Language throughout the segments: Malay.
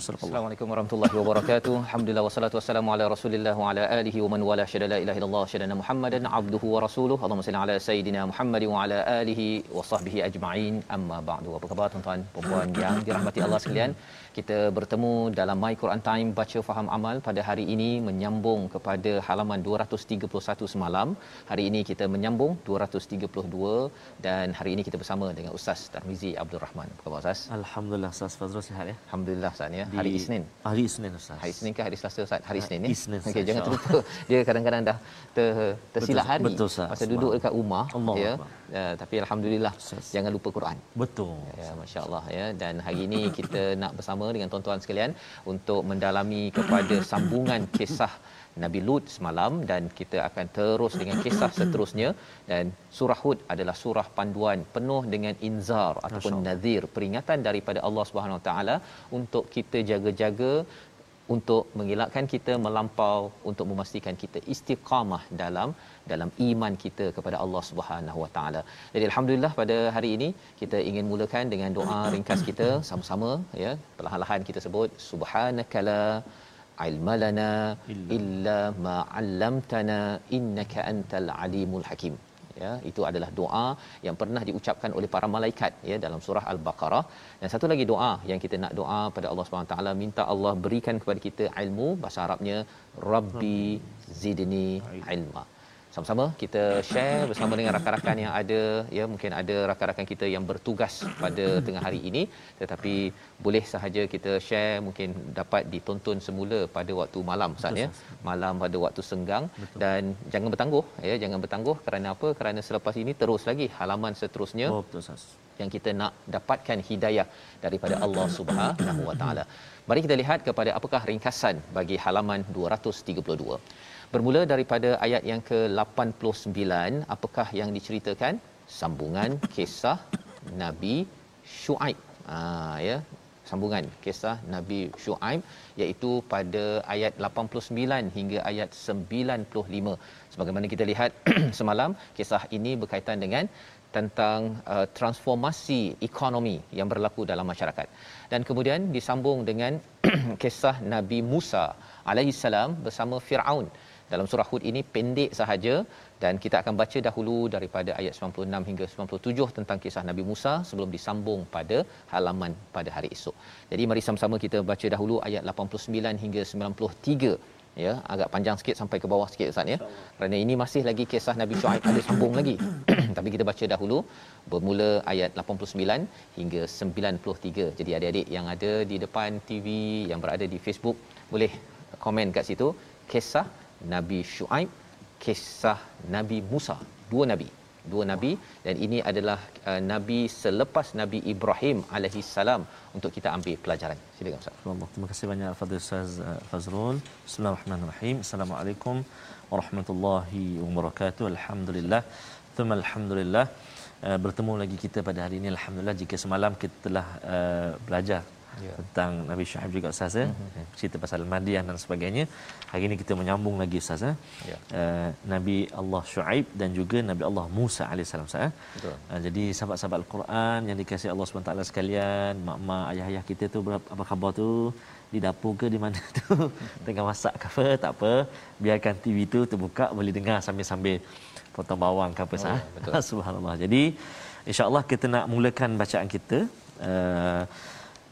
Assalamualaikum warahmatullahi wabarakatuh. Alhamdulillah wassalatu wassalamu ala Rasulillah wa ala alihi wa man wala syada la ilaha illallah syada Muhammadan abduhu wa rasuluhu. Allahumma salli ala sayidina Muhammad wa ala alihi wa sahbihi ajma'in. Amma ba'du. Apa khabar tuan-tuan, puan-puan yang dirahmati Allah sekalian? Kita bertemu dalam My Quran Time baca faham amal pada hari ini menyambung kepada halaman 231 semalam. Hari ini kita menyambung 232 dan hari ini kita bersama dengan Ustaz Tarmizi Abdul Rahman. Apa khabar Ustaz? Alhamdulillah Ustaz Fazrul sihat ya. Alhamdulillah Ustaz ya. Hari Isnin. Hari Isnin Ustaz. Hari Isnin ke hari Selasa Ustaz? Hari Isnin ya. Isnin, Okey, jangan terlupa. Dia kadang-kadang dah ter, tersilap Betul, hari. betul, Ustaz. Masa duduk dekat rumah Allah ya. Akbar. Uh, tapi alhamdulillah Ustaz. jangan lupa Quran. Betul. Ya, masya-Allah ya. Dan hari ini kita nak bersama dengan tuan-tuan sekalian untuk mendalami kepada sambungan kisah Nabi Lut semalam dan kita akan terus dengan kisah seterusnya dan surah Hud adalah surah panduan penuh dengan inzar ataupun nazir peringatan daripada Allah Subhanahu Wa Taala untuk kita jaga-jaga untuk mengelakkan kita melampau untuk memastikan kita istiqamah dalam dalam iman kita kepada Allah Subhanahu Wa Taala. Jadi alhamdulillah pada hari ini kita ingin mulakan dengan doa ringkas kita sama-sama ya. Perlahan-lahan kita sebut subhanakala ilma lana illa ma 'allamtana innaka antal alimul hakim. Ya itu adalah doa yang pernah diucapkan oleh para malaikat ya dalam surah al-baqarah. Dan satu lagi doa yang kita nak doa pada Allah Subhanahu taala minta Allah berikan kepada kita ilmu bahasa Arabnya rabbi zidni ilma sama-sama kita share bersama dengan rakan-rakan yang ada ya mungkin ada rakan-rakan kita yang bertugas pada tengah hari ini. Tetapi boleh sahaja kita share mungkin dapat ditonton semula pada waktu malam Ustaz ya. Malam pada waktu senggang. Betul. dan jangan bertangguh ya jangan bertangguh. Kerana apa? Kerana selepas ini terus lagi halaman seterusnya Oh, betul yang kita nak dapatkan hidayah daripada Allah Subhanahu Wa Taala. Mari kita lihat kepada apakah ringkasan bagi halaman 232. Bermula daripada ayat yang ke-89, apakah yang diceritakan? Sambungan kisah Nabi Shu'aib. Ah ya, sambungan kisah Nabi Shu'aib iaitu pada ayat 89 hingga ayat 95. Sebagaimana kita lihat semalam, kisah ini berkaitan dengan tentang uh, transformasi ekonomi yang berlaku dalam masyarakat. Dan kemudian disambung dengan kisah Nabi Musa alaihi salam bersama Firaun. Dalam surah Hud ini pendek sahaja dan kita akan baca dahulu daripada ayat 96 hingga 97 tentang kisah Nabi Musa sebelum disambung pada halaman pada hari esok. Jadi mari sama-sama kita baca dahulu ayat 89 hingga 93 ya agak panjang sikit sampai ke bawah sikit Ustaz ya. Kerana ini masih lagi kisah Nabi Shu'aib ada sambung lagi. Tapi kita baca dahulu bermula ayat 89 hingga 93. Jadi adik-adik yang ada di depan TV yang berada di Facebook boleh komen kat situ kisah Nabi Shu'aib, kisah Nabi Musa, dua nabi. Dua nabi dan ini adalah uh, nabi selepas Nabi Ibrahim alaihi salam untuk kita ambil pelajaran. Silakan Ustaz. Terima kasih banyak Fadil Ustaz uh, Fazrul. Bismillahirrahmanirrahim. Assalamualaikum warahmatullahi wabarakatuh. Alhamdulillah. Thumma alhamdulillah. Uh, bertemu lagi kita pada hari ini alhamdulillah jika semalam kita telah uh, belajar yeah. tentang Nabi Syuaib juga Ustaz ya. Mm-hmm. Cerita pasal Madian dan sebagainya. Hari ini kita menyambung lagi Ustaz ya. Yeah. Uh, Nabi Allah Syuaib dan juga Nabi Allah Musa alaihissalam Ustaz ya. Uh, jadi sahabat-sahabat Al-Quran yang dikasihi Allah SWT sekalian, mak-mak, ayah-ayah kita tu apa khabar tu? di dapur ke di mana tu tengah masak ke apa tak apa biarkan TV tu terbuka boleh dengar sambil-sambil potong bawang ke apa oh, sah subhanallah jadi insyaallah kita nak mulakan bacaan kita uh,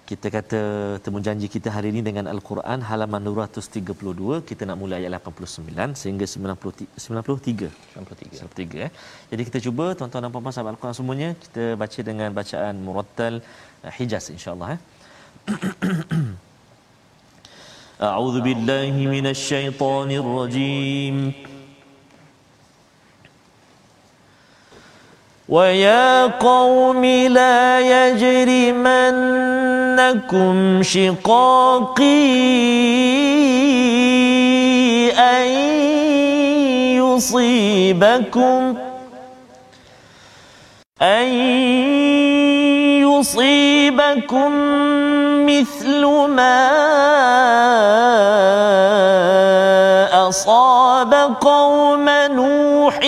kita kata temu janji kita hari ini dengan al-Quran halaman 232 kita nak mula ayat 89 sehingga 90 93 93 93 eh jadi kita cuba tuan-tuan dan puan-puan sahabat al-Quran semuanya kita baca dengan bacaan murattal uh, Hijaz insyaallah eh أعوذ بالله من الشيطان الرجيم ويا قوم لا يجرمنكم شقاقي أن يصيبكم أن يصيبكم مثل ما أصاب قوم نوح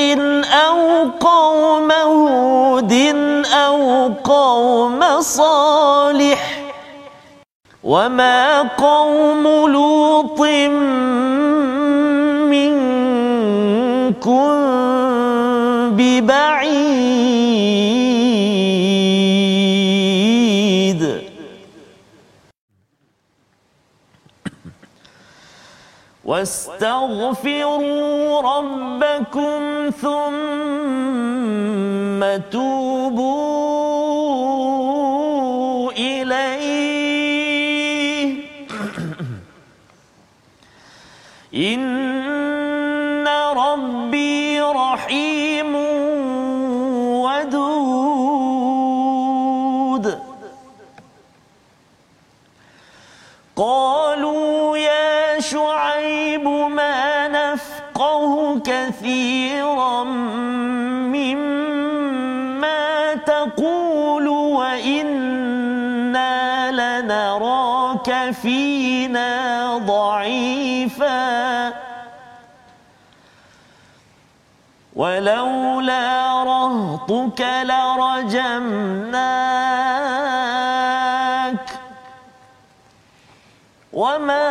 قوم صالح وما قوم لوط منكم واستغفروا ربكم ثم توبوا إليه. إن ربي رحيم ودود. قال كثيرا مما تقول وإنا لنراك فينا ضعيفا. ولولا رهطك لرجمناك. وما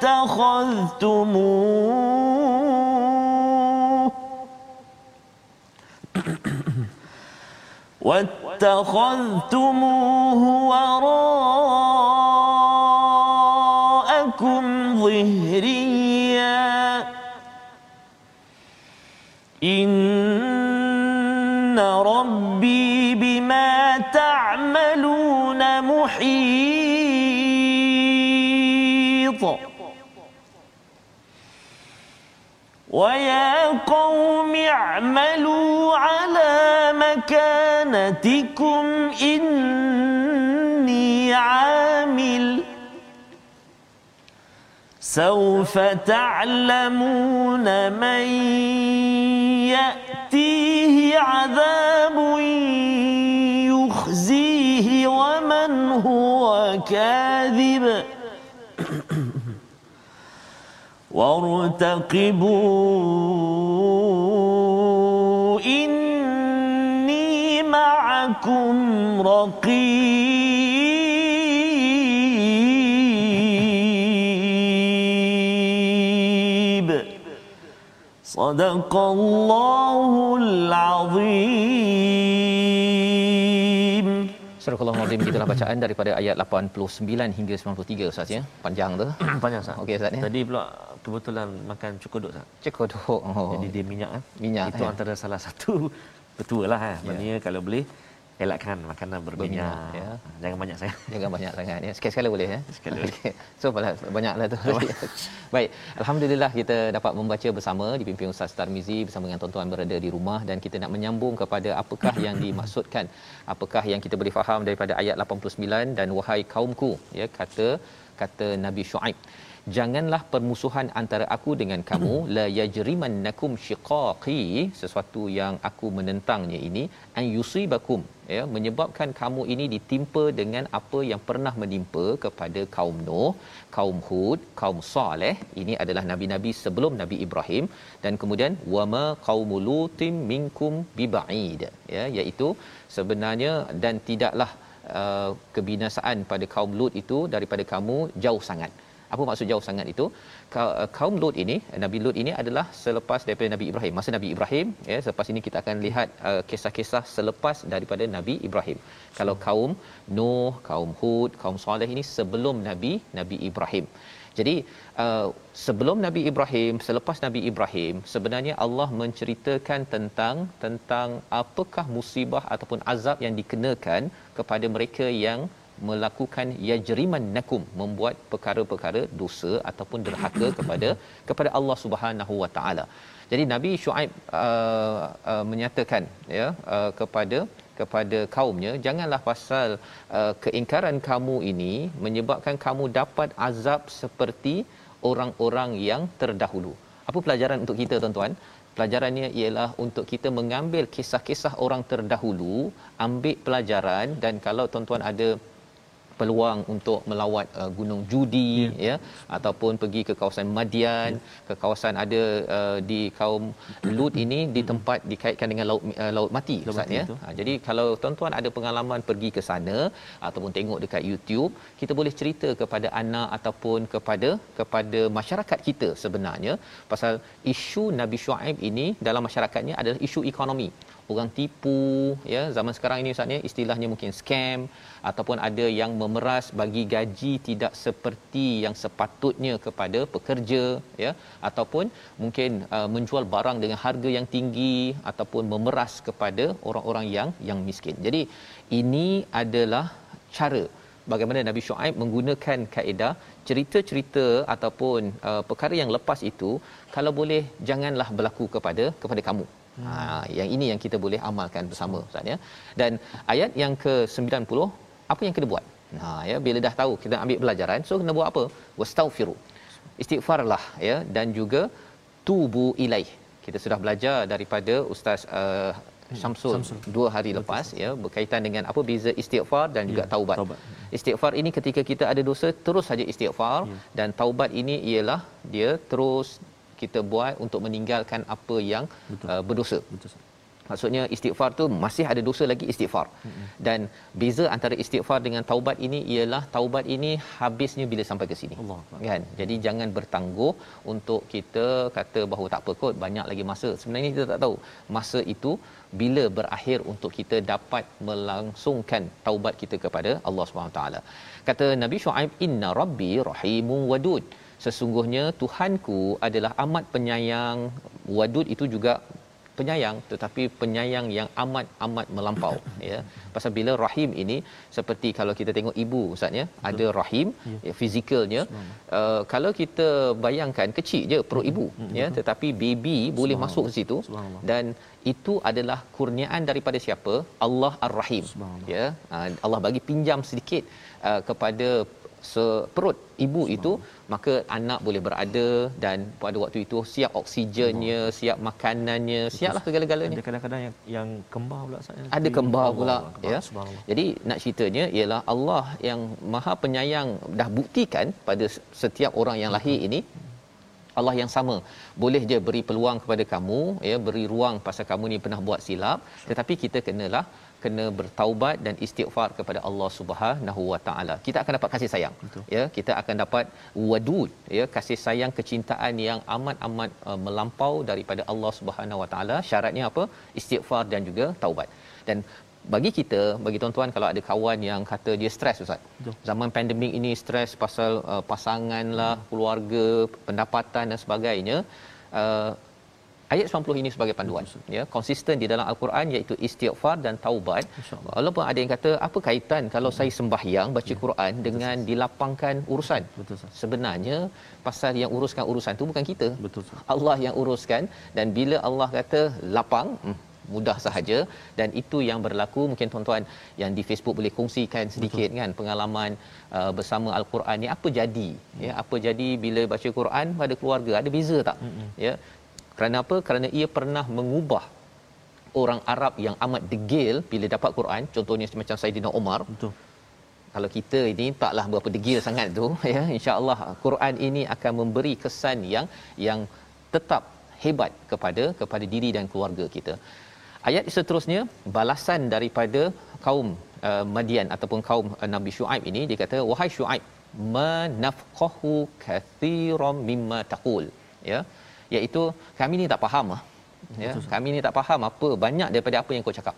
واتخذتموه واتخذتموه وراءكم ظهريا. إن ربي بما تعملون محيط. ويا قوم اعملوا على مكانتكم إني عامل. سوف تعلمون من يأتيه عذاب يخزيه ومن هو كاذب. وارتقبوا إني معكم رقيب. صدق الله العظيم. Surah Al-Azim kita bacaan daripada ayat 89 hingga 93 Ustaz ya. Panjang tu. Panjang Ustaz. Okey Ustaz ya. Tadi pula kebetulan makan cukodok Ustaz. Cukodok. Oh. Jadi dia minyak kan. Minyak. Itu ya. antara salah satu betul lah kan. Yeah. Maknanya kalau boleh elakkan makanan berminyak. berminyak ya. Jangan banyak sangat. Jangan banyak sangat ya. Sekali-sekala boleh ya. Sekali. Okay. So banyaklah tu. Baik, alhamdulillah kita dapat membaca bersama dipimpin Ustaz Tarmizi bersama dengan tuan-tuan berada di rumah dan kita nak menyambung kepada apakah yang dimaksudkan, apakah yang kita boleh faham daripada ayat 89 dan wahai kaumku ya kata kata Nabi Shu'aib janganlah permusuhan antara aku dengan kamu la yajrimannakum shiqaqi sesuatu yang aku menentangnya ini an yusibakum ya menyebabkan kamu ini ditimpa dengan apa yang pernah menimpa kepada kaum Nuh, kaum Hud, kaum Saleh. Ini adalah nabi-nabi sebelum Nabi Ibrahim dan kemudian wama qaumul lutim minkum bibaid ya iaitu sebenarnya dan tidaklah uh, kebinasaan pada kaum Lut itu daripada kamu jauh sangat. Apa maksud jauh sangat itu? Uh, kaum Lut ini, Nabi Lut ini adalah selepas daripada Nabi Ibrahim. Masa Nabi Ibrahim, ya, selepas ini kita akan lihat uh, kisah-kisah selepas daripada Nabi Ibrahim. Kalau kaum Nuh, kaum Hud, kaum Saleh ini sebelum Nabi Nabi Ibrahim. Jadi uh, sebelum Nabi Ibrahim, selepas Nabi Ibrahim, sebenarnya Allah menceritakan tentang tentang apakah musibah ataupun azab yang dikenakan kepada mereka yang melakukan yajriman nakum membuat perkara-perkara dosa ataupun derhaka kepada kepada Allah Subhanahu Wa Taala. Jadi Nabi Shu'aib uh, uh, menyatakan ya uh, kepada kepada kaumnya janganlah pasal uh, keingkaran kamu ini menyebabkan kamu dapat azab seperti orang-orang yang terdahulu. Apa pelajaran untuk kita tuan-tuan? Pelajarannya ialah untuk kita mengambil kisah-kisah orang terdahulu, ambil pelajaran dan kalau tuan-tuan ada peluang untuk melawat uh, gunung Judi yeah. ya ataupun pergi ke kawasan Madian yeah. ke kawasan ada uh, di kaum Lut ini di tempat dikaitkan dengan laut uh, laut mati ustaz ya ha, jadi kalau tuan-tuan ada pengalaman pergi ke sana ataupun tengok dekat YouTube kita boleh cerita kepada anak ataupun kepada kepada masyarakat kita sebenarnya pasal isu Nabi Shu'aib ini dalam masyarakatnya adalah isu ekonomi orang tipu ya. Zaman sekarang ini ustaz ya istilahnya mungkin scam ataupun ada yang memeras bagi gaji tidak seperti yang sepatutnya kepada pekerja ya. Ataupun mungkin uh, menjual barang dengan harga yang tinggi ataupun memeras kepada orang-orang yang yang miskin. Jadi ini adalah cara bagaimana Nabi Shu'aib menggunakan kaedah cerita-cerita ataupun uh, perkara yang lepas itu kalau boleh janganlah berlaku kepada kepada kamu Ha, yang ini yang kita boleh amalkan bersama Ustaz ya. Dan ayat yang ke-90 apa yang kena buat? Ha ya bila dah tahu kita ambil pelajaran so kena buat apa? Wastaghfiru. Istighfarlah ya dan juga tubu ilaih. Kita sudah belajar daripada Ustaz uh, Syamsul, Syamsul dua hari lepas ya berkaitan dengan apa beza istighfar dan juga ya, taubat. taubat. Istighfar ini ketika kita ada dosa terus saja istighfar ya. dan taubat ini ialah dia terus kita buat untuk meninggalkan apa yang uh, berdosa. Betul. Maksudnya istighfar tu masih ada dosa lagi istighfar. Mm-hmm. Dan beza antara istighfar dengan taubat ini ialah taubat ini habisnya bila sampai ke sini. Allah. Kan? Jadi jangan bertangguh untuk kita kata bahawa tak apa kot banyak lagi masa. Sebenarnya kita tak tahu masa itu bila berakhir untuk kita dapat melangsungkan taubat kita kepada Allah Subhanahu taala. Kata Nabi Shu'aib inna rabbi rahimun wadud sesungguhnya Tuhanku adalah amat penyayang. Wadud itu juga penyayang tetapi penyayang yang amat amat melampau ya. Pasal bila rahim ini seperti kalau kita tengok ibu ustaz ya ada rahim ya. ya fizikalnya uh, kalau kita bayangkan kecil je perut ibu hmm. ya tetapi baby boleh masuk ke situ. Dan itu adalah kurniaan daripada siapa? Allah Ar-Rahim ya. Uh, Allah bagi pinjam sedikit uh, kepada seperut ibu itu maka anak boleh berada dan pada waktu itu siap oksigennya siap makanannya siaplah segala-galanya. ada kadang-kadang yang yang kembar pula saya ada kembar pula ya. Jadi nak ceritanya ialah Allah yang maha penyayang dah buktikan pada setiap orang yang lahir ini Allah yang sama. Boleh je beri peluang kepada kamu ya beri ruang pasal kamu ni pernah buat silap tetapi kita kenalah kena bertaubat dan istighfar kepada Allah Subhanahu Wa Taala. Kita akan dapat kasih sayang. Betul. Ya, kita akan dapat wadud ya, kasih sayang kecintaan yang amat-amat uh, melampau daripada Allah Subhanahu Wa Taala. Syaratnya apa? Istighfar dan juga taubat. Dan bagi kita, bagi tuan-tuan kalau ada kawan yang kata dia stres ustaz. Betul. Zaman pandemik ini stres pasal uh, pasangan lah, keluarga, pendapatan dan sebagainya. Uh, ayat 90 ini sebagai panduan ya konsisten di dalam al-Quran iaitu istighfar dan taubat walaupun ada yang kata apa kaitan kalau saya sembahyang baca ya. Quran dengan Betul. dilapangkan urusan Betul. sebenarnya pasal yang uruskan urusan tu bukan kita Betul. Allah yang uruskan dan bila Allah kata lapang hmm, mudah sahaja dan itu yang berlaku mungkin tuan-tuan yang di Facebook boleh kongsikan sedikit Betul. kan pengalaman uh, bersama al-Quran ni apa jadi hmm. ya apa jadi bila baca Quran pada keluarga ada beza tak hmm. ya kerana apa? Kerana ia pernah mengubah orang Arab yang amat degil bila dapat Quran. Contohnya macam Saidina Umar betul. Kalau kita ini taklah berapa degil sangat tu ya insyaallah Quran ini akan memberi kesan yang yang tetap hebat kepada kepada diri dan keluarga kita. Ayat seterusnya balasan daripada kaum uh, Madian ataupun kaum uh, Nabi Shu'aib ini dia kata wahai Shu'aib manafqahu kathiran mimma taqul. Ya iaitu kami ni tak faham ah ya kami ni tak faham apa banyak daripada apa yang kau cakap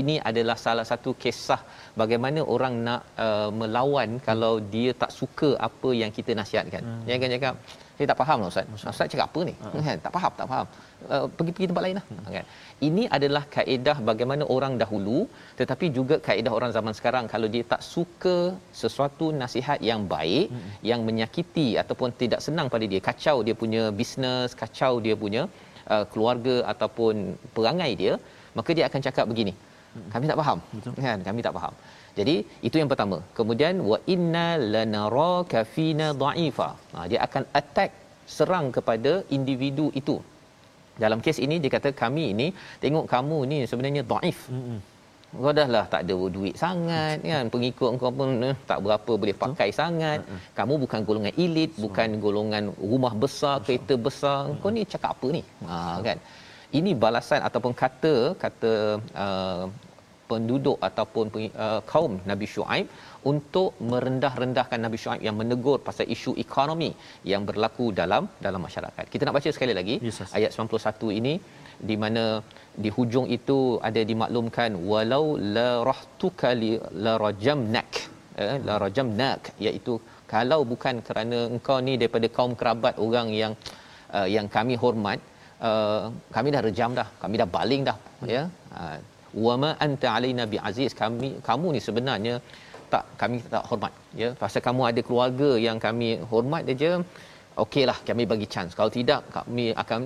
ini adalah salah satu kisah bagaimana orang nak uh, melawan kalau dia tak suka apa yang kita nasihatkan. Hmm. Yang kan cakap, saya tak faham lah Ustaz. Ustaz cakap apa ni? Hmm. Kan? Tak faham, tak faham. Uh, pergi pergi tempat lain lah. Hmm. Kan? Ini adalah kaedah bagaimana orang dahulu tetapi juga kaedah orang zaman sekarang kalau dia tak suka sesuatu nasihat yang baik hmm. yang menyakiti ataupun tidak senang pada dia, kacau dia punya bisnes, kacau dia punya uh, keluarga ataupun perangai dia, maka dia akan cakap begini. Kami tak faham. Betul. Kan? Kami tak faham. Jadi itu yang pertama. Kemudian wa inna lanaraka fina dha'ifa. Ha, dia akan attack serang kepada individu itu. Dalam kes ini dia kata kami ini tengok kamu ni sebenarnya dhaif. Hmm. Kau dah lah tak ada duit sangat kan pengikut kau pun eh, tak berapa boleh pakai Betul. sangat. Hmm. Kamu bukan golongan elit, so. bukan golongan rumah besar, so. kereta besar. Hmm. Kau ni cakap apa ni? Ha kan ini balasan ataupun kata kata uh, penduduk ataupun uh, kaum Nabi Shu'aib untuk merendah-rendahkan Nabi Shu'aib yang menegur pasal isu ekonomi yang berlaku dalam dalam masyarakat. Kita nak baca sekali lagi yes, ayat 91 ini di mana di hujung itu ada dimaklumkan walau la rahtuka la rajamnak eh, la rajamnak iaitu kalau bukan kerana engkau ni daripada kaum kerabat orang yang uh, yang kami hormat uh, kami dah rejam dah kami dah baling dah ya. Uh, wama anta alaina bi aziz kami kamu ni sebenarnya tak kami tak hormat ya pasal kamu ada keluarga yang kami hormat saja okeylah kami bagi chance kalau tidak kami akan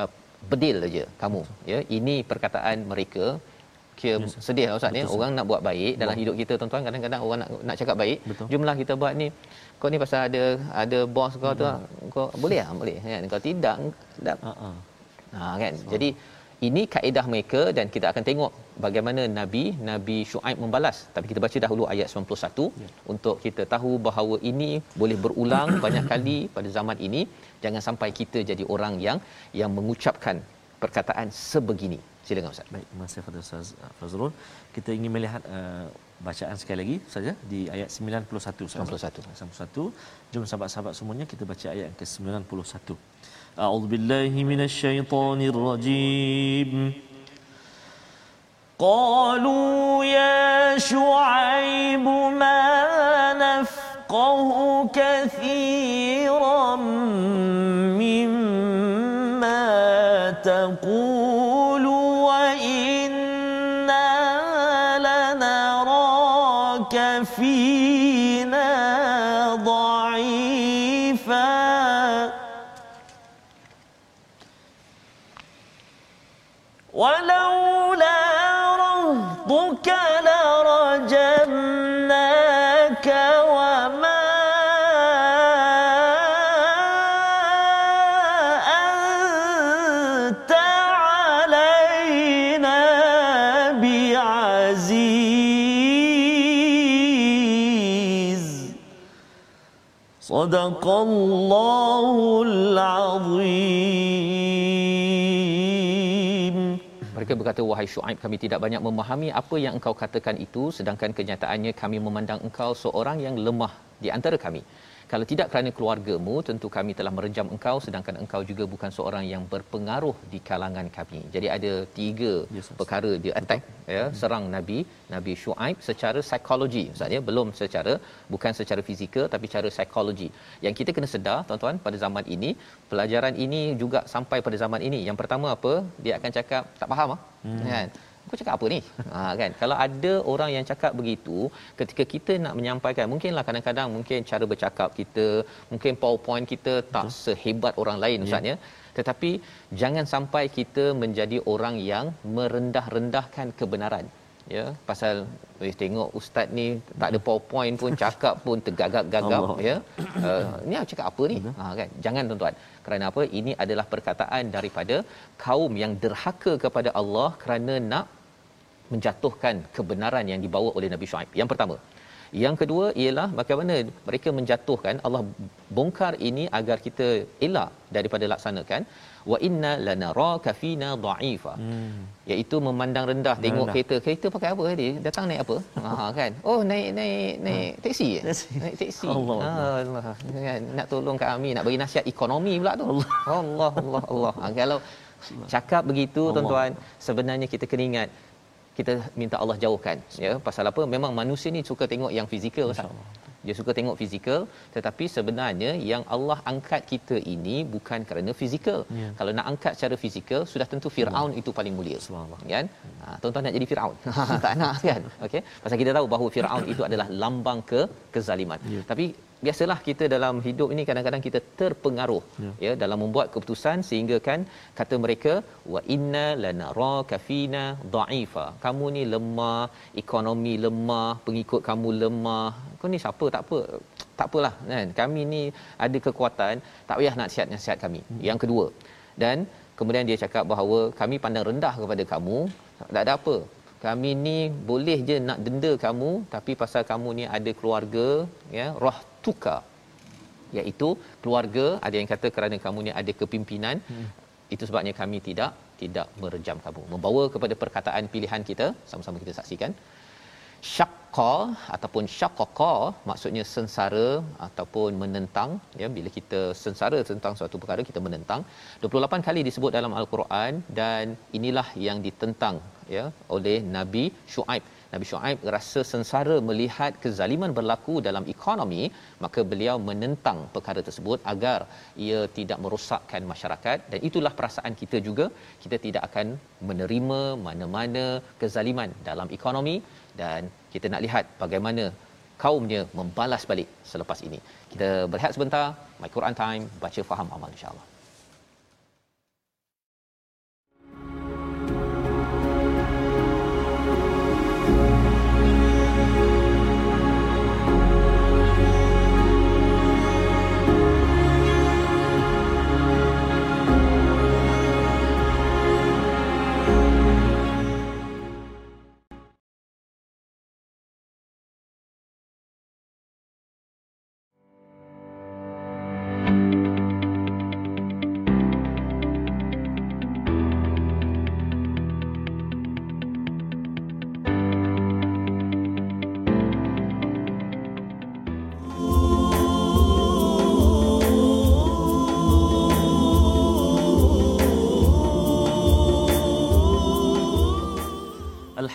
uh, bedil saja kamu ya ini perkataan mereka kira yes. sedih lah ustaz ni ya. orang nak buat baik dalam hidup kita tuan-tuan kadang-kadang orang nak nak cakap baik Betul. jumlah kita buat ni kau ni pasal ada ada bos kau tu kau boleh ah boleh kan kau tidak tak uh-uh. Ha kan. So. Jadi ini kaedah mereka dan kita akan tengok bagaimana nabi nabi Shu'aib membalas. Tapi kita baca dahulu ayat 91 ya. untuk kita tahu bahawa ini boleh berulang banyak kali pada zaman ini. Jangan sampai kita jadi orang yang yang mengucapkan perkataan sebegini. Silakan ustaz. Baik terima kasih kepada ustaz uh, Fazrul. Kita ingin melihat uh, bacaan sekali lagi saja di ayat 91 91 91. jom sahabat-sahabat semuanya kita baca ayat yang ke 91 A'udzu billahi minasy syaithanir rajim قالوا يا شعيب ما نفقه كثيرا مما تقول وإنا لنراك فينا ضعيفا. ولولا رهضك لرجمناك وما أنت علينا بعزيز. صدق الله العظيم. Berkata wahai Shu'aib kami tidak banyak memahami apa yang engkau katakan itu sedangkan kenyataannya kami memandang engkau seorang yang lemah di antara kami kalau tidak kerana keluargamu tentu kami telah merejam engkau sedangkan engkau juga bukan seorang yang berpengaruh di kalangan kami. Jadi ada tiga yes, perkara dia attack Betul. ya serang nabi nabi Shu'aib secara psikologi. Maksudnya belum secara bukan secara fizikal tapi secara psikologi. Yang kita kena sedar tuan-tuan pada zaman ini pelajaran ini juga sampai pada zaman ini. Yang pertama apa? Dia akan cakap tak faham ah. Hmm. kan kau cakap apa ni? Ha kan? Kalau ada orang yang cakap begitu ketika kita nak menyampaikan mungkinlah kadang-kadang mungkin cara bercakap kita mungkin powerpoint kita tak Betul. sehebat orang lain ustaz ya. Tetapi jangan sampai kita menjadi orang yang merendah-rendahkan kebenaran ya. Pasal eh, tengok ustaz ni tak ada powerpoint pun cakap pun tergagap-gagap ya. Uh, ni cakap apa ni? Ha kan? Jangan tuan-tuan. Kerana apa? Ini adalah perkataan daripada kaum yang derhaka kepada Allah kerana nak menjatuhkan kebenaran yang dibawa oleh Nabi Shu'aib. Yang pertama. Yang kedua ialah bagaimana mereka menjatuhkan Allah bongkar ini agar kita elak daripada laksanakan wa inna lanaraka fina dha'ifa. Hmm. iaitu memandang rendah tengok rendah. kereta. Kereta pakai apa tadi? Datang naik apa? ha kan. Oh naik naik naik ha. teksi. Naik teksi. Allah. Allah. Kan nak tolong kami nak bagi nasihat ekonomi pula tu. Allah Allah Allah. Allah. Ha, kalau cakap begitu tuan-tuan sebenarnya kita kena ingat kita minta Allah jauhkan ya. Pasal apa? Memang manusia ni suka tengok yang fizikal dia suka tengok fizikal tetapi sebenarnya yang Allah angkat kita ini bukan kerana fizikal. Ya. kalau nak angkat secara fizikal sudah tentu Firaun itu paling mulia. Subhanallah kan? Ha, tuan-tuan nak jadi Firaun? Tak nak kan? Okey. Pasal kita tahu bahawa Firaun itu adalah lambang ke kezaliman. Ya. tapi biasalah kita dalam hidup ini kadang-kadang kita terpengaruh ya. ya dalam membuat keputusan sehingga kan kata mereka wa inna lanaraka fina dha'ifa. Kamu ni lemah ekonomi lemah pengikut kamu lemah. Kau ni siapa? Tak apa tak apalah kan? Kami ni ada kekuatan tak payah nak sihat-sihat kami. Hmm. yang kedua dan kemudian dia cakap bahawa kami pandang rendah kepada kamu tak ada apa. Kami ni boleh je nak denda kamu tapi pasal kamu ni ada keluarga ya roh tuka iaitu keluarga ada yang kata kerana kamu ni ada kepimpinan hmm. itu sebabnya kami tidak tidak merejam kamu. Membawa kepada perkataan pilihan kita sama-sama kita saksikan. Syaqqa ataupun syaqqaqa maksudnya sengsara ataupun menentang ya bila kita sengsara tentang suatu perkara kita menentang. 28 kali disebut dalam al-Quran dan inilah yang ditentang ya oleh Nabi Shu'aib Nabi Shu'aib rasa sengsara melihat kezaliman berlaku dalam ekonomi maka beliau menentang perkara tersebut agar ia tidak merosakkan masyarakat. Dan itulah perasaan kita juga. Kita tidak akan menerima mana-mana kezaliman dalam ekonomi. Dan kita nak lihat bagaimana kaumnya membalas balik selepas ini. Kita berehat sebentar, My Quran Time, baca faham amal insya-Allah.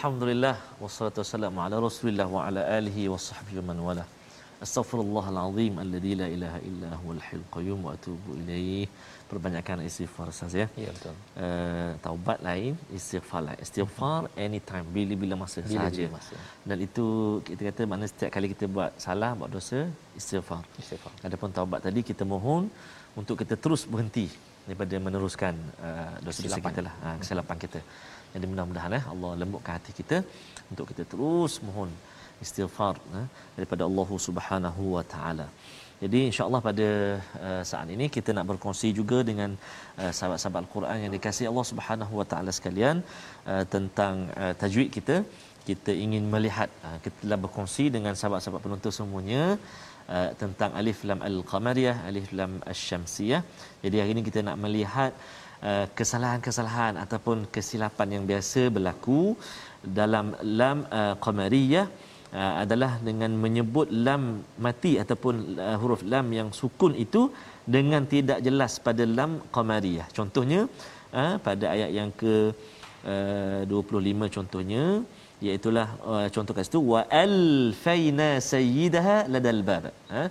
Alhamdulillah wassalatu wassalamu ala Rasulillah wa ala alihi wa sahbihi man wala. Astaghfirullahal azim alladzi la ilaha illa huwal hayyul qayyum wa atubu ilaih. Perbanyakkan istighfar saja ya. Ya betul. Uh, taubat lain, istighfar lain. Istighfar anytime bila-bila masa bila saja. Masa. Dan itu kita kata mana setiap kali kita buat salah, buat dosa, istighfar. Istighfar. Adapun taubat tadi kita mohon untuk kita terus berhenti daripada meneruskan uh, dosa-dosa kita lah, uh, kesilapan kita. Jadi mudah-mudahan eh, Allah lembutkan hati kita untuk kita terus mohon istighfar eh, daripada Allah Subhanahu Wa Taala. Jadi insya-Allah pada uh, saat ini kita nak berkongsi juga dengan uh, sahabat-sahabat Al-Quran yang dikasihi Allah Subhanahu Wa Taala sekalian uh, tentang uh, tajwid kita. Kita ingin melihat uh, kita telah berkongsi dengan sahabat-sahabat penonton semuanya uh, tentang alif lam al-qamariyah, alif lam asy-syamsiyah. Jadi hari ini kita nak melihat Uh, kesalahan-kesalahan ataupun kesilapan yang biasa berlaku dalam lam uh, qamariyah uh, adalah dengan menyebut lam mati ataupun uh, huruf lam yang sukun itu dengan tidak jelas pada lam qamariyah contohnya uh, pada ayat yang ke uh, 25 contohnya iaitu uh, contoh kat situ wa alfaina sayyidaha ladal bab ha?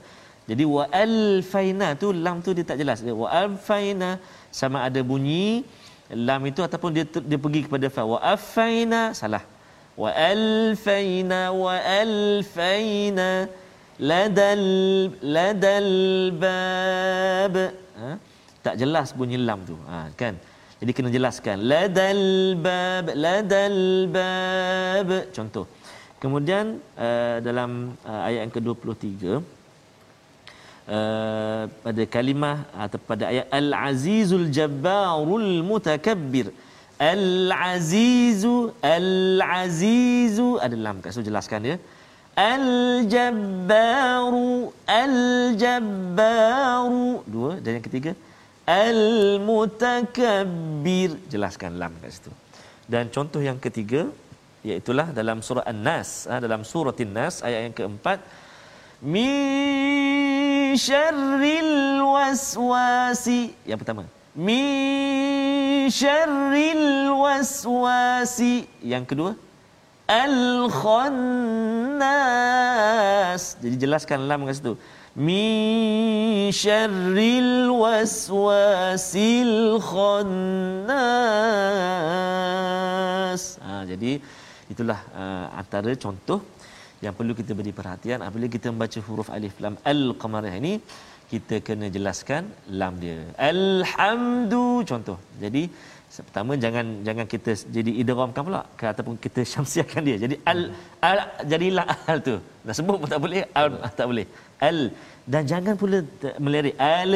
Jadi wa alfaina tu lam tu dia tak jelas. Wa alfaina sama ada bunyi lam itu ataupun dia dia pergi kepada fa wa afaina salah. Wa alfaina wa alfaina ladal ladal bab ha? tak jelas bunyi lam tu. Ha, kan? Jadi kena jelaskan. Ladal bab ladal bab contoh. Kemudian uh, dalam uh, ayat yang ke-23 Uh, pada kalimah atau pada ayat al-azizul jabbarul mutakabbir. Al-azizu al-azizu. Ada lam kat situ jelaskan dia. Al-jabbaru al-jabbaru. Dua. Dan yang ketiga al-mutakabbir. Jelaskan lam kat situ. Dan contoh yang ketiga iaitu dalam surah an-nas ha, dalam surah an-nas ayat yang keempat min syarril waswasi. Yang pertama. Min syarril waswasi. Yang kedua. Al khannas jadi jelaskan lam kat situ. Min syarril waswasil khannas. Ha, jadi itulah uh, antara contoh yang perlu kita beri perhatian apabila kita membaca huruf alif lam al-qamariyah ini kita kena jelaskan lam dia. Alhamdu contoh. Jadi pertama jangan jangan kita jadi idghamkan pula ke ataupun kita syamsiahkan dia. Jadi al, al jadilah al tu. Nak sebut pun tak boleh al tak boleh. Al. Dan jangan pula melirik al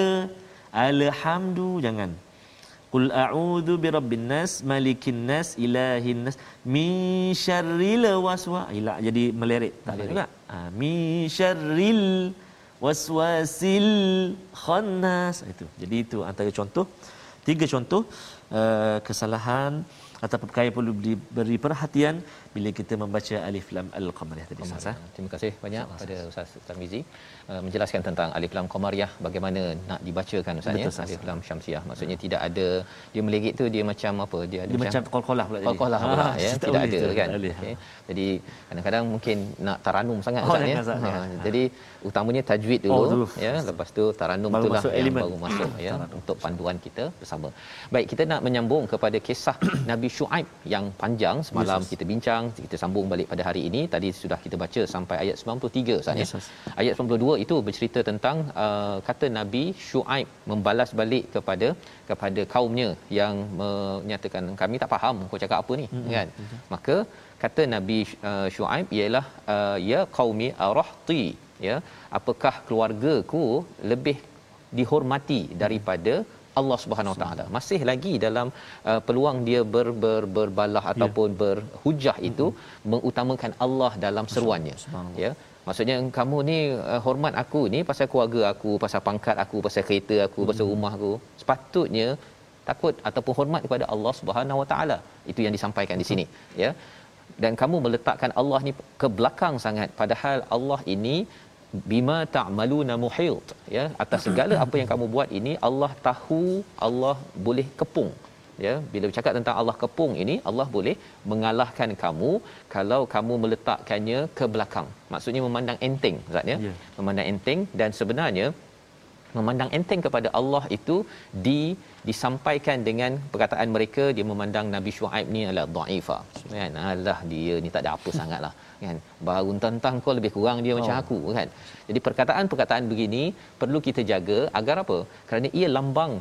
alhamdu jangan Qul a'udzu birabbin nas malikin nas ilahin nas. Min syarril waswa ila jadi melirik tak ada juga ha, min syarril waswasil khannas. Itu. Jadi itu antara contoh tiga contoh uh, kesalahan atau perkara perlu diberi perhatian bila kita membaca alif lam al qamariyah tadi Ustaz. Eh? Terima kasih banyak Sama, pada Ustaz Tarmizi uh, menjelaskan tentang alif lam qamariyah bagaimana nak dibacakan Ustaz ya alif lam syamsiah. Maksudnya hmm. tidak ada dia melegit tu dia macam apa? Dia ada dia macam qalqalah pula. Qalqalah pula ha, ya tidak ada itu, kan. Okay. Jadi kadang-kadang mungkin nak taranum sangat oh, Ustaz ya. Ha, jadi utamanya tajwid dulu oh, ya lepas tu taranum baru itulah yang elemen. baru masuk ya untuk panduan kita bersama. Baik kita nak menyambung kepada kisah Nabi Shu'aib yang panjang semalam yes, kita bincang kita sambung balik pada hari ini tadi sudah kita baca sampai ayat 93 Ustaz yes, yes. ayat 92 itu bercerita tentang uh, kata Nabi Shu'aib membalas balik kepada kepada kaumnya yang menyatakan kami tak faham kau cakap apa ni mm-hmm. kan mm-hmm. maka kata Nabi uh, Shu'aib ialah uh, ya qaumi arahti ya apakah keluargaku lebih dihormati daripada Allah Subhanahu Wa Taala. Masih lagi dalam uh, peluang dia ber, ber berbalah ya. ataupun berhujah itu mm-hmm. mengutamakan Allah dalam seruannya. Ya. Maksudnya kamu ni uh, hormat aku ni pasal keluarga aku, pasal pangkat aku, pasal kereta aku, mm-hmm. pasal rumah aku. Sepatutnya takut ataupun hormat kepada Allah Subhanahu Wa Taala. Itu yang disampaikan di sini, ya. Dan kamu meletakkan Allah ni ke belakang sangat padahal Allah ini bima ta'maluna muhit ya atas segala apa yang kamu buat ini Allah tahu Allah boleh kepung ya. Bila bercakap tentang Allah kepung ini Allah boleh mengalahkan kamu kalau kamu meletakkannya ke belakang. Maksudnya memandang enteng ustaz ya. Yeah. memandang enteng dan sebenarnya memandang enteng kepada Allah itu di disampaikan dengan perkataan mereka dia memandang Nabi Shu'aib ni adalah dhaifa kan alah dia ni tak ada apa sangatlah kan baru tentang kau lebih kurang dia oh. macam aku kan jadi perkataan-perkataan begini perlu kita jaga agar apa kerana ia lambang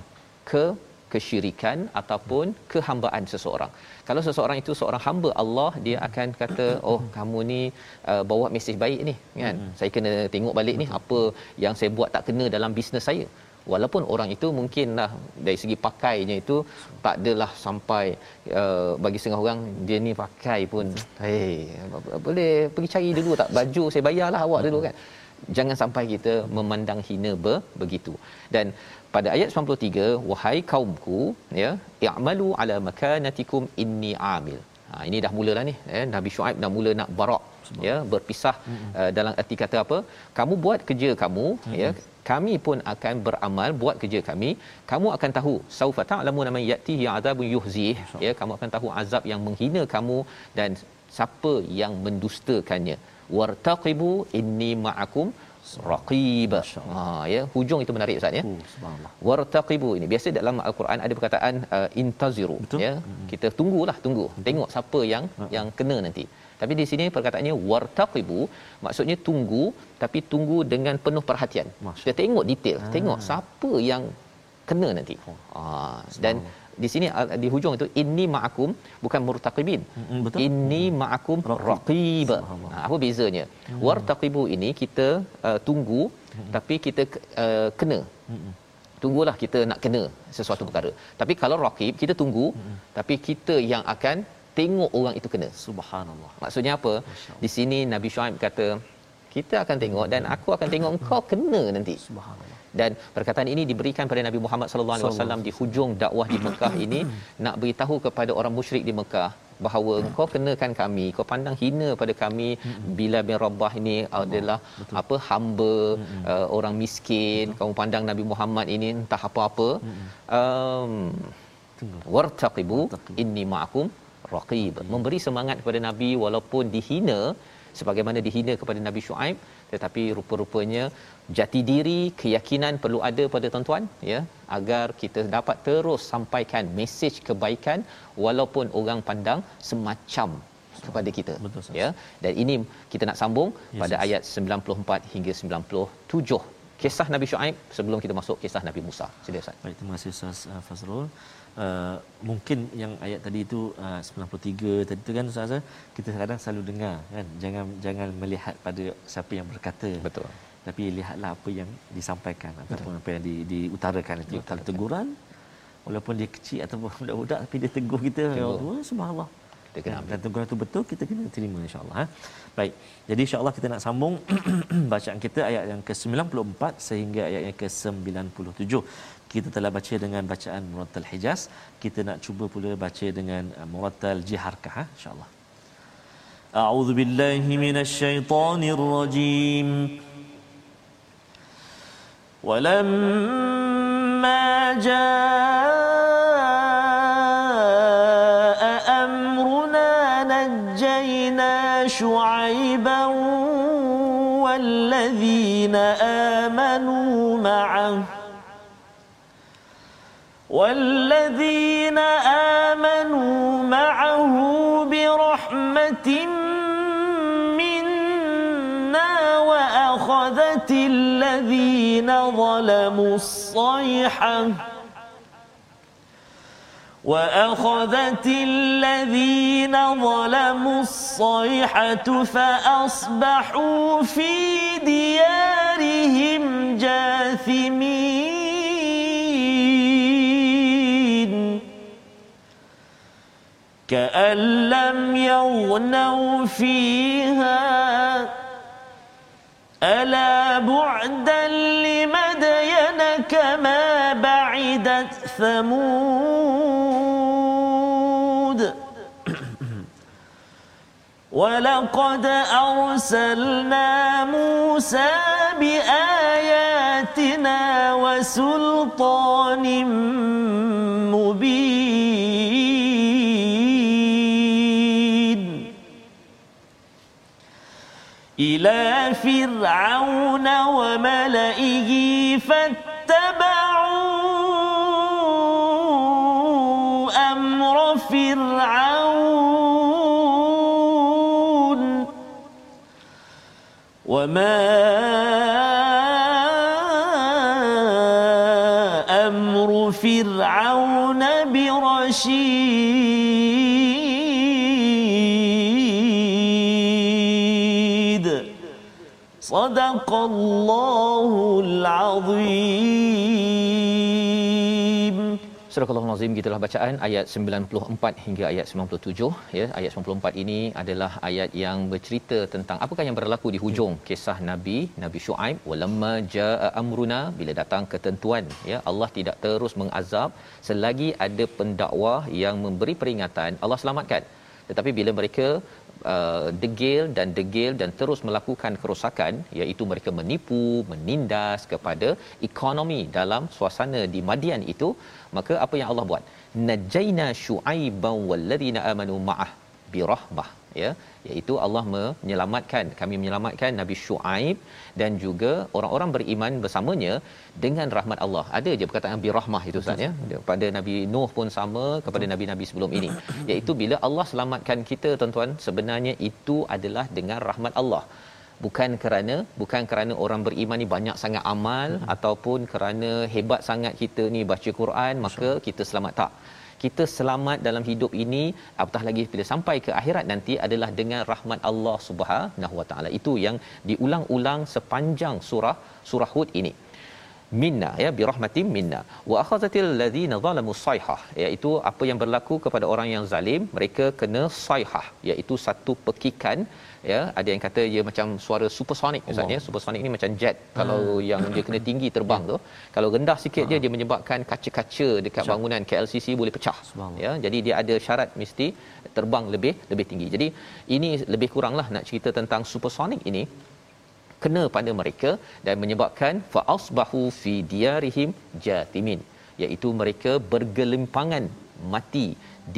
ke kesyirikan ataupun kehambaan seseorang. Kalau seseorang itu seorang hamba Allah, dia akan kata, "Oh, kamu ni uh, bawa mesej baik ni, kan? Hmm. Saya kena tengok balik ni apa yang saya buat tak kena dalam bisnes saya." Walaupun orang itu mungkinlah dari segi pakainya itu tak adalah sampai uh, bagi setengah orang dia ni pakai pun hey boleh pergi cari dulu tak? Baju saya bayarlah awak dulu kan? Jangan sampai kita memandang hina be, begitu. Dan pada ayat 93 wahai kaumku ya i'malu ala makanatikum inni amil. Ha ini dah mulalah ni eh Nabi Shu'aib dah mula nak barak ya berpisah uh, dalam erti kata apa? Kamu buat kerja kamu mm-hmm. ya kami pun akan beramal buat kerja kami. Kamu akan tahu saufa ta'lamu man yatihi azabun yuhzih. Ya kamu akan tahu azab yang menghina kamu dan siapa yang mendustakannya. Wartaqibu inni ma'akum raqib. Ha ya hujung itu menarik ustaz ya. Oh, subhanallah. Wartaqibu ini biasa dalam al-Quran ada perkataan uh, intaziru Betul? ya. Hmm. kita tunggulah tunggu. Betul. tengok siapa yang hmm. yang kena nanti tapi di sini perkataannya wartaqibu maksudnya tunggu tapi tunggu dengan penuh perhatian Masya. kita tengok detail ha. tengok siapa yang kena nanti oh. ha dan di sini di hujung itu inni ma'akum bukan murtaqibin betul inni ma'akum raqib ha, apa bezanya hmm. wartaqibu ini kita uh, tunggu hmm. tapi kita uh, kena hmm. tunggulah kita nak kena sesuatu perkara tapi kalau raqib kita tunggu hmm. tapi kita yang akan tengok orang itu kena. Subhanallah. Maksudnya apa? Di sini nabi syuaib kata kita akan tengok dan aku akan tengok engkau kena nanti. Subhanallah. Dan perkataan ini diberikan pada Nabi Muhammad sallallahu alaihi wasallam di hujung dakwah di Mekah ini. Nak beritahu kepada orang musyrik di Mekah bahawa engkau kenakan kami kau pandang hina pada kami. Bila bin Rabah ini adalah Betul. apa hamba uh, orang miskin. Betul. kamu pandang Nabi Muhammad ini entah apa-apa. Um wartaqibu. inni ma'akum raqib. Memberi semangat kepada nabi walaupun dihina sebagaimana dihina kepada Nabi Shu'aib tetapi rupa-rupanya jati diri keyakinan perlu ada pada tuan-tuan ya agar kita dapat terus sampaikan mesej kebaikan walaupun orang pandang semacam kepada kita Betul, ya. Dan ini kita nak sambung yes, pada yes. ayat 94 hingga 97 kisah Nabi Shu'aib sebelum kita masuk kisah Nabi Musa. Sila Ustaz. Baik terima kasih Ustaz uh, Fazrul Uh, mungkin yang ayat tadi itu uh, 93 tadi tu kan ustaz kita kadang selalu dengar kan jangan jangan melihat pada siapa yang berkata. Betul. Tapi lihatlah apa yang disampaikan ataupun apa yang di, diutarakan itu. Kalau teguran walaupun dia kecil ataupun budak-budak tapi dia tegur kita ya Allah subhanallah. Kita kena ambil. dan teguran itu betul kita kena terima insyaallah ha? baik jadi insyaallah kita nak sambung bacaan kita ayat yang ke-94 sehingga ayat yang ke-97 kita telah baca dengan bacaan Murattal Hijaz kita nak cuba pula baca dengan uh, Murattal Jiharkah ha? insyaallah A'udzu billahi minasyaitonir rajim ولما جاء أمرنا نجينا شعيبا والذين آمنوا معه برحمة منا وأخذت الذين ظلموا الصيحة وأخذت الذين ظلموا الصيحة فأصبحوا في ديارهم جاثمين. كأن لم يغنوا فيها. ألا بعدا لمدين كما بعدت ثمود. ولقد أرسلنا موسى بآياتنا وسلطان إلى فرعون وملئه فاتبعوا أمر فرعون. وما أمر فرعون برشيد. صدق الله العظيم Surah Al-Azim gitulah bacaan ayat 94 hingga ayat 97 ya ayat 94 ini adalah ayat yang bercerita tentang apakah yang berlaku di hujung kisah Nabi Nabi Shu'aib walamma jaa amruna bila datang ketentuan ya Allah tidak terus mengazab selagi ada pendakwah yang memberi peringatan Allah selamatkan tetapi bila mereka uh, degil dan degil dan terus melakukan kerosakan iaitu mereka menipu menindas kepada ekonomi dalam suasana di Madian itu maka apa yang Allah buat? Najaina syuaiban walladzina amanu ma'ah birahmah ya iaitu Allah menyelamatkan kami menyelamatkan Nabi Syuaib dan juga orang-orang beriman bersamanya dengan rahmat Allah. Ada je perkataan bi rahmah itu Ustaz ya. Pada Nabi Nuh pun sama kepada nabi-nabi sebelum ini. iaitu bila Allah selamatkan kita tuan-tuan sebenarnya itu adalah dengan rahmat Allah. Bukan kerana bukan kerana orang beriman ni banyak sangat amal hmm. ataupun kerana hebat sangat kita ni baca Quran maka kita selamat tak kita selamat dalam hidup ini apatah lagi bila sampai ke akhirat nanti adalah dengan rahmat Allah Subhanahu Wa Taala. Itu yang diulang-ulang sepanjang surah surah Hud ini. Minna ya bi rahmatin minna. Wa akhazatil ladzina zalamu sayhah iaitu apa yang berlaku kepada orang yang zalim mereka kena sayhah iaitu satu pekikan ya ada yang kata dia macam suara supersonik ustaz ya supersonik ni macam jet hmm. kalau yang dia kena tinggi terbang hmm. tu kalau rendah sikit hmm. dia dia menyebabkan kaca-kaca dekat pecah. bangunan KLCC boleh pecah ya jadi dia ada syarat mesti terbang lebih lebih tinggi jadi ini lebih kuranglah nak cerita tentang supersonik ini kena pada mereka dan menyebabkan fa asbahu fi diyarihim jatimin iaitu mereka bergelimpangan mati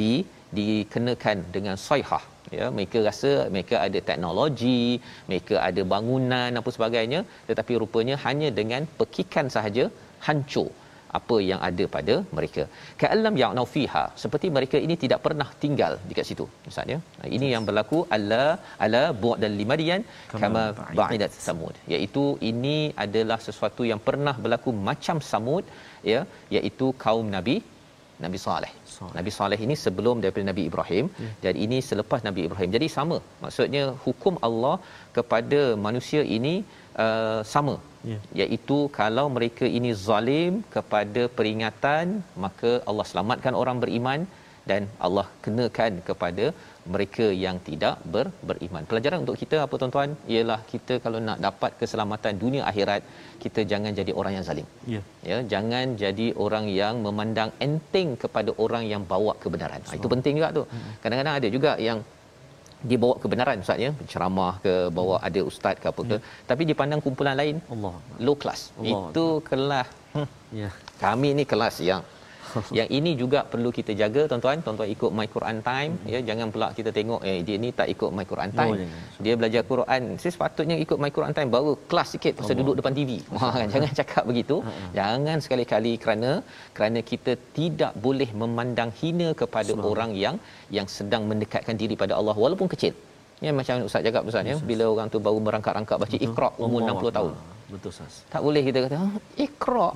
di dikenakan dengan saihah ya mereka rasa mereka ada teknologi mereka ada bangunan apa sebagainya tetapi rupanya hanya dengan pekikan sahaja hancur apa yang ada pada mereka. Ka'allam ya'nau fiha seperti mereka ini tidak pernah tinggal dekat situ ustaz ya. Ini yang berlaku alla ala bu'dal limadian kama ba'idat samud. Iaitu ini adalah sesuatu yang pernah berlaku macam samud ya iaitu kaum nabi Nabi Saleh. Nabi Saleh ini sebelum daripada Nabi Ibrahim yeah. dan ini selepas Nabi Ibrahim. Jadi sama. Maksudnya hukum Allah kepada manusia ini uh, sama. Yeah. Iaitu kalau mereka ini zalim kepada peringatan maka Allah selamatkan orang beriman dan Allah kenakan kepada mereka yang tidak ber, beriman. Pelajaran untuk kita apa tuan-tuan? Ialah kita kalau nak dapat keselamatan dunia akhirat, kita jangan jadi orang yang zalim. Ya. Ya, jangan jadi orang yang memandang enteng kepada orang yang bawa kebenaran. So. Ha, itu penting juga tu. Hmm. Kadang-kadang ada juga yang dia bawa kebenaran ustaz ya ceramah ke bawa ada ustaz ke apa ke ya. tapi dipandang kumpulan lain Allah low class Allah. itu kelas hmm. ya kami ni kelas yang yang ini juga perlu kita jaga tuan-tuan. Tuan-tuan ikut my Quran time hmm. ya. Jangan pula kita tengok eh dia ni tak ikut my Quran time. Oh, dia belajar Quran. Saya sepatutnya ikut my Quran time baru kelas sikit pasal Allah. duduk depan TV kan? Jangan cakap begitu. Uh-huh. jangan sekali-kali kerana kerana kita tidak boleh memandang hina kepada orang yang yang sedang mendekatkan diri pada Allah walaupun kecil Ya macam ustaz cakap ustaz ya bila orang tu baru merangkak-rangkak baca Iqra umur 60 tahun. Betul Ustaz. Tak boleh kita kata Iqra?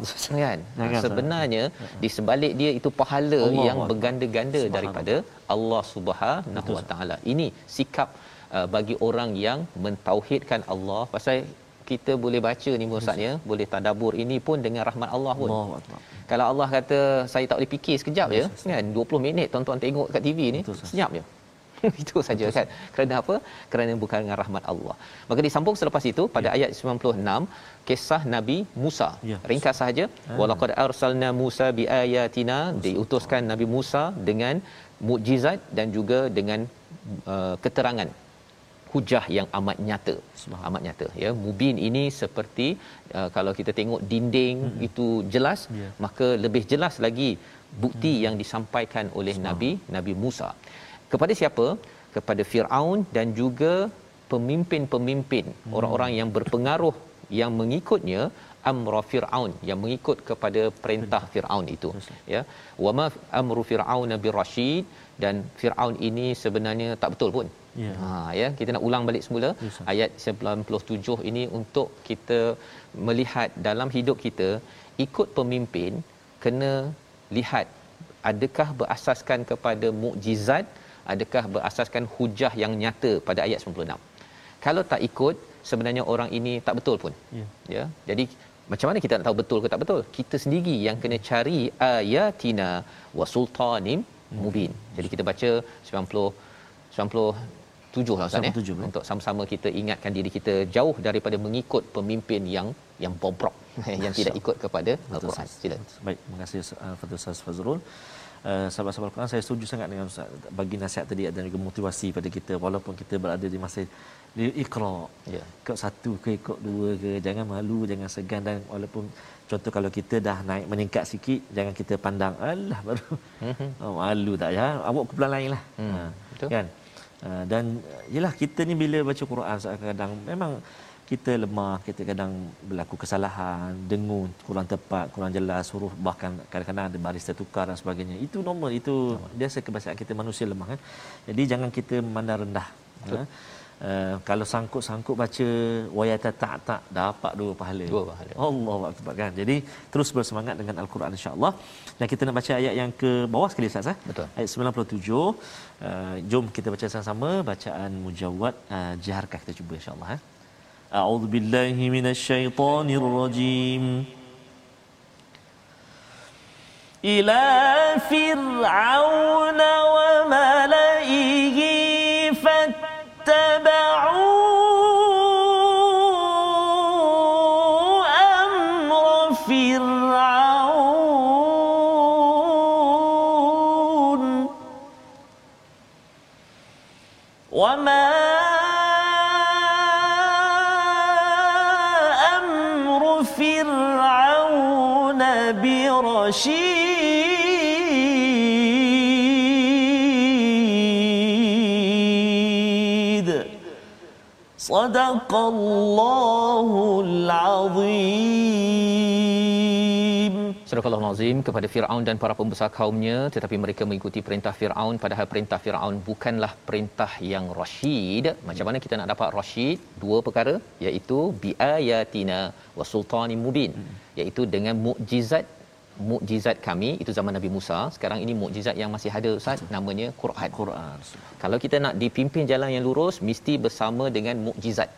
Kan. Sebenarnya di sebalik dia itu pahala Allah yang berganda-ganda daripada Allah Subhanahu Wa Taala. Ini sikap uh, bagi orang yang mentauhidkan Allah. Pasal kita boleh baca ni Ustaz ya, boleh tadabbur ini pun dengan rahmat Allah pun. Allah. Kalau Allah kata saya tak boleh fikir sekejap ya, kan? 20 minit tonton tengok kat TV ni, senyap je. itu saja kan kerana apa kerana bukan dengan rahmat Allah maka disambung selepas itu pada ya. ayat 96 kisah nabi Musa ya. ringkas saja ah. walaqad arsalna Musa biayatina diutuskan nabi Musa dengan mukjizat dan juga dengan uh, keterangan hujah yang amat nyata amat nyata ya mubin ini seperti uh, kalau kita tengok dinding hmm. itu jelas yeah. maka lebih jelas lagi bukti hmm. yang disampaikan oleh nabi nabi Musa kepada siapa? Kepada Firaun dan juga pemimpin-pemimpin hmm. orang-orang yang berpengaruh yang mengikutnya amra Firaun yang mengikut kepada perintah Firaun itu ya. Wama amru Firaun birashid dan Firaun ini sebenarnya tak betul pun. Ya. Ha ya kita nak ulang balik semula. Yes, ayat 97 ini untuk kita melihat dalam hidup kita ikut pemimpin kena lihat adakah berasaskan kepada mukjizat adakah berasaskan hujah yang nyata pada ayat 96 kalau tak ikut sebenarnya orang ini tak betul pun ya, ya? jadi macam mana kita nak tahu betul ke tak betul kita sendiri yang kena cari ayatina wa sultanim mubin jadi kita baca 90 97 lah Ustaz ya eh? untuk sama-sama kita ingatkan diri kita jauh daripada mengikut pemimpin yang yang bobrok yang tidak ikut kepada Al-Quran. Sila. Baik, terima kasih uh, Fadil Ustaz Fazrul. Uh, sahabat-sahabat Quran saya setuju sangat dengan Ustaz bagi nasihat tadi dan juga motivasi pada kita. Walaupun kita berada di masa di ikra ya. ikut satu ke ikut dua ke jangan malu jangan segan dan walaupun contoh kalau kita dah naik meningkat sikit jangan kita pandang alah baru mm-hmm. oh, malu tak ya? Awak kumpulan lain lah. Mm, ha, betul. kan? Uh, dan yalah kita ni bila baca Quran kadang memang kita lemah, kita kadang berlaku kesalahan, dengung, kurang tepat, kurang jelas, huruf bahkan kadang-kadang ada baris tertukar dan sebagainya. Itu normal, itu biasa kebiasaan kita manusia lemah kan. Jadi jangan kita memandang rendah. Ha? Uh, kalau sangkut-sangkut baca wayata tak tak dapat dua pahala. Dua pahala. Allah Akbar kan. Jadi terus bersemangat dengan al-Quran insya-Allah. Dan kita nak baca ayat yang ke bawah sekali Ustaz eh. Betul. Ayat 97. Uh, jom kita baca sama-sama bacaan mujawwad uh, jaharkah kita cuba insya-Allah eh. أعوذ بالله من الشيطان الرجيم. إلى فرعون وملئه فاتبعوا أمر فرعون. وما رشيد صدق الله العظيم Surah Al-Azim kepada Firaun dan para pembesar kaumnya tetapi mereka mengikuti perintah Firaun padahal perintah Firaun bukanlah perintah yang rasyid. Macam mana kita nak dapat rasyid? Dua perkara iaitu biayatina wa sultanin mubin iaitu dengan mukjizat mukjizat kami itu zaman Nabi Musa sekarang ini mukjizat yang masih ada ustaz namanya Quran. Quran kalau kita nak dipimpin jalan yang lurus mesti bersama dengan mukjizat.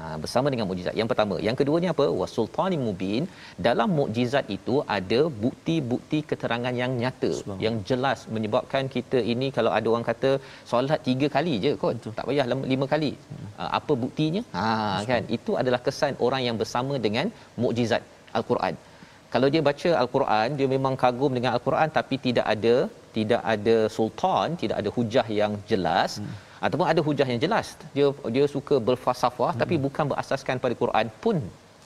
Ha bersama dengan mukjizat. Yang pertama. Yang keduanya apa? Wasultani mubin. Dalam mukjizat itu ada bukti-bukti keterangan yang nyata yang jelas menyebabkan kita ini kalau ada orang kata solat tiga kali je kot Betul. tak payah lima kali. Ha, apa buktinya? Ha kan? Itu adalah kesan orang yang bersama dengan mukjizat al-Quran kalau dia baca al-Quran dia memang kagum dengan al-Quran tapi tidak ada tidak ada sultan tidak ada hujah yang jelas hmm. ataupun ada hujah yang jelas dia dia suka berfalsafah hmm. tapi bukan berasaskan pada Quran pun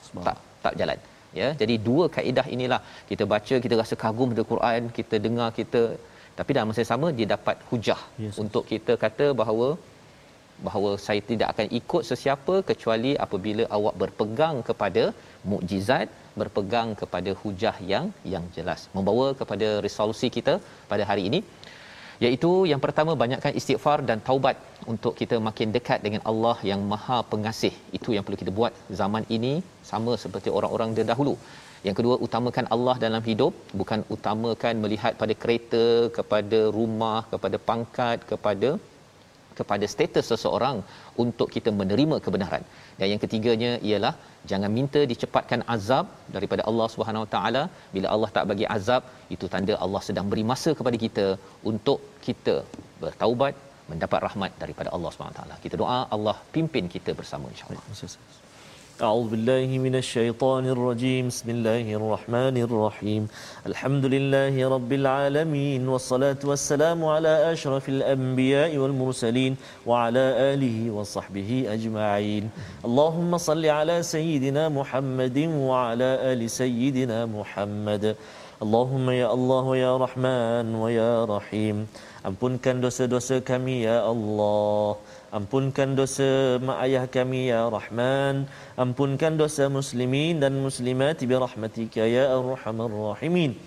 Sebab. tak tak jalan ya jadi dua kaedah inilah kita baca kita rasa kagum dengan Quran kita dengar kita tapi dalam masa sama dia dapat hujah yes. untuk kita kata bahawa bahawa saya tidak akan ikut sesiapa kecuali apabila awak berpegang kepada mukjizat berpegang kepada hujah yang yang jelas. Membawa kepada resolusi kita pada hari ini iaitu yang pertama banyakkan istighfar dan taubat untuk kita makin dekat dengan Allah yang Maha Pengasih. Itu yang perlu kita buat zaman ini sama seperti orang-orang dahulu yang kedua utamakan Allah dalam hidup. Bukan utamakan melihat pada kereta kepada rumah kepada pangkat kepada kepada status seseorang untuk kita menerima kebenaran. Dan yang ketiganya ialah jangan minta dicepatkan azab daripada Allah Subhanahu Wa Taala. Bila Allah tak bagi azab, itu tanda Allah sedang beri masa kepada kita untuk kita bertaubat, mendapat rahmat daripada Allah Subhanahu Wa Taala. Kita doa Allah pimpin kita bersama insya-Allah. أعوذ بالله من الشيطان الرجيم. بسم الله الرحمن الرحيم. الحمد لله رب العالمين والصلاة والسلام على أشرف الأنبياء والمرسلين وعلى آله وصحبه أجمعين. اللهم صل على سيدنا محمد وعلى آل سيدنا محمد. اللهم يا الله يا رحمن ويا رحيم. Ampunkan dosa-dosa kami ya Allah. Ampunkan dosa mak ayah kami ya Rahman. Ampunkan dosa muslimin dan muslimat bi rahmatika ya arhamar rahimin.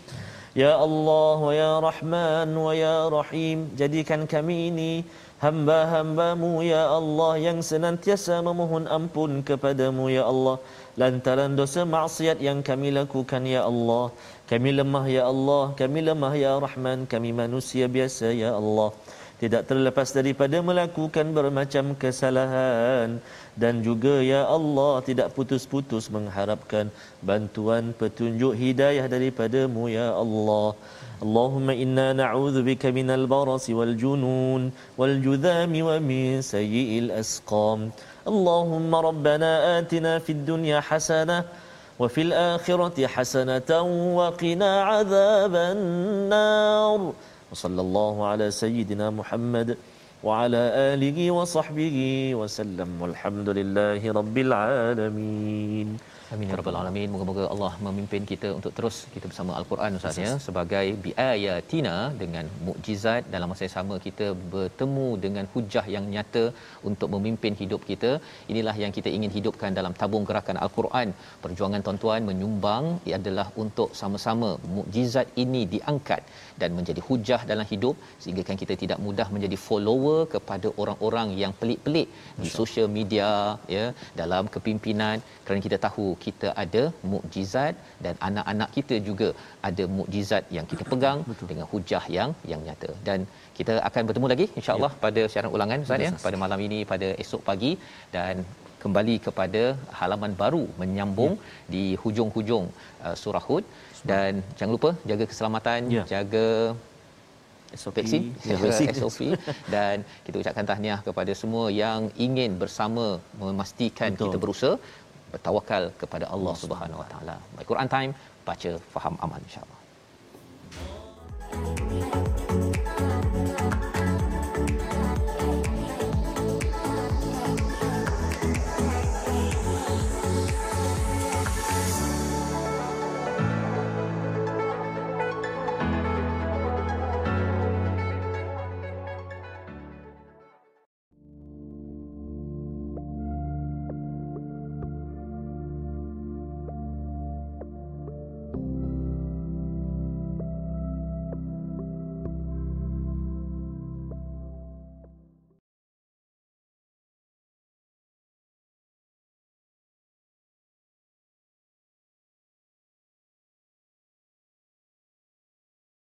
Ya Allah wa ya Rahman wa ya Rahim, jadikan kami ini hamba-hambamu ya Allah yang senantiasa memohon ampun kepadamu ya Allah lantaran dosa maksiat yang kami lakukan ya Allah. Kami lemah ya Allah, kami lemah ya Rahman, kami manusia biasa ya Allah tidak terlepas daripada melakukan bermacam kesalahan dan juga ya Allah tidak putus-putus mengharapkan bantuan petunjuk hidayah daripadamu ya Allah Allahumma inna na'udzu bika minal barasi wal junun wal judhami wa min sayyi'il asqam Allahumma rabbana atina fid dunya hasanah وفي الآخرة حسنة وقنا عذاب النار Wassallallahu ala sayyidina Muhammad wa ala alihi wa sahbihi wa sallam. Walhamdulillahi rabbil alamin. Amin ya rabbal alamin. Moga-moga Allah memimpin kita untuk terus kita bersama Al-Quran Ustaz ya sebagai biayatina dengan mukjizat dalam masa yang sama kita bertemu dengan hujah yang nyata untuk memimpin hidup kita. Inilah yang kita ingin hidupkan dalam tabung gerakan Al-Quran. Perjuangan tuan-tuan menyumbang ia adalah untuk sama-sama mukjizat ini diangkat dan menjadi hujah dalam hidup sehingga kan kita tidak mudah menjadi follower kepada orang-orang yang pelik-pelik di sosial media ya dalam kepimpinan kerana kita tahu kita ada mukjizat dan anak-anak kita juga ada mukjizat yang kita pegang Betul. dengan hujah yang yang nyata dan kita akan bertemu lagi insyaallah ya. pada siaran ulangan Ustaz ya pada malam ini pada esok pagi dan kembali kepada halaman baru menyambung ya. di hujung-hujung uh, surah Hud dan jangan lupa jaga keselamatan ya. jaga SOP SOP ya, dan kita ucapkan tahniah kepada semua yang ingin bersama memastikan Betul. kita berusaha bertawakal kepada Allah Subhanahu Wa Taala. Baik Quran time baca faham aman insya-Allah. Thank you.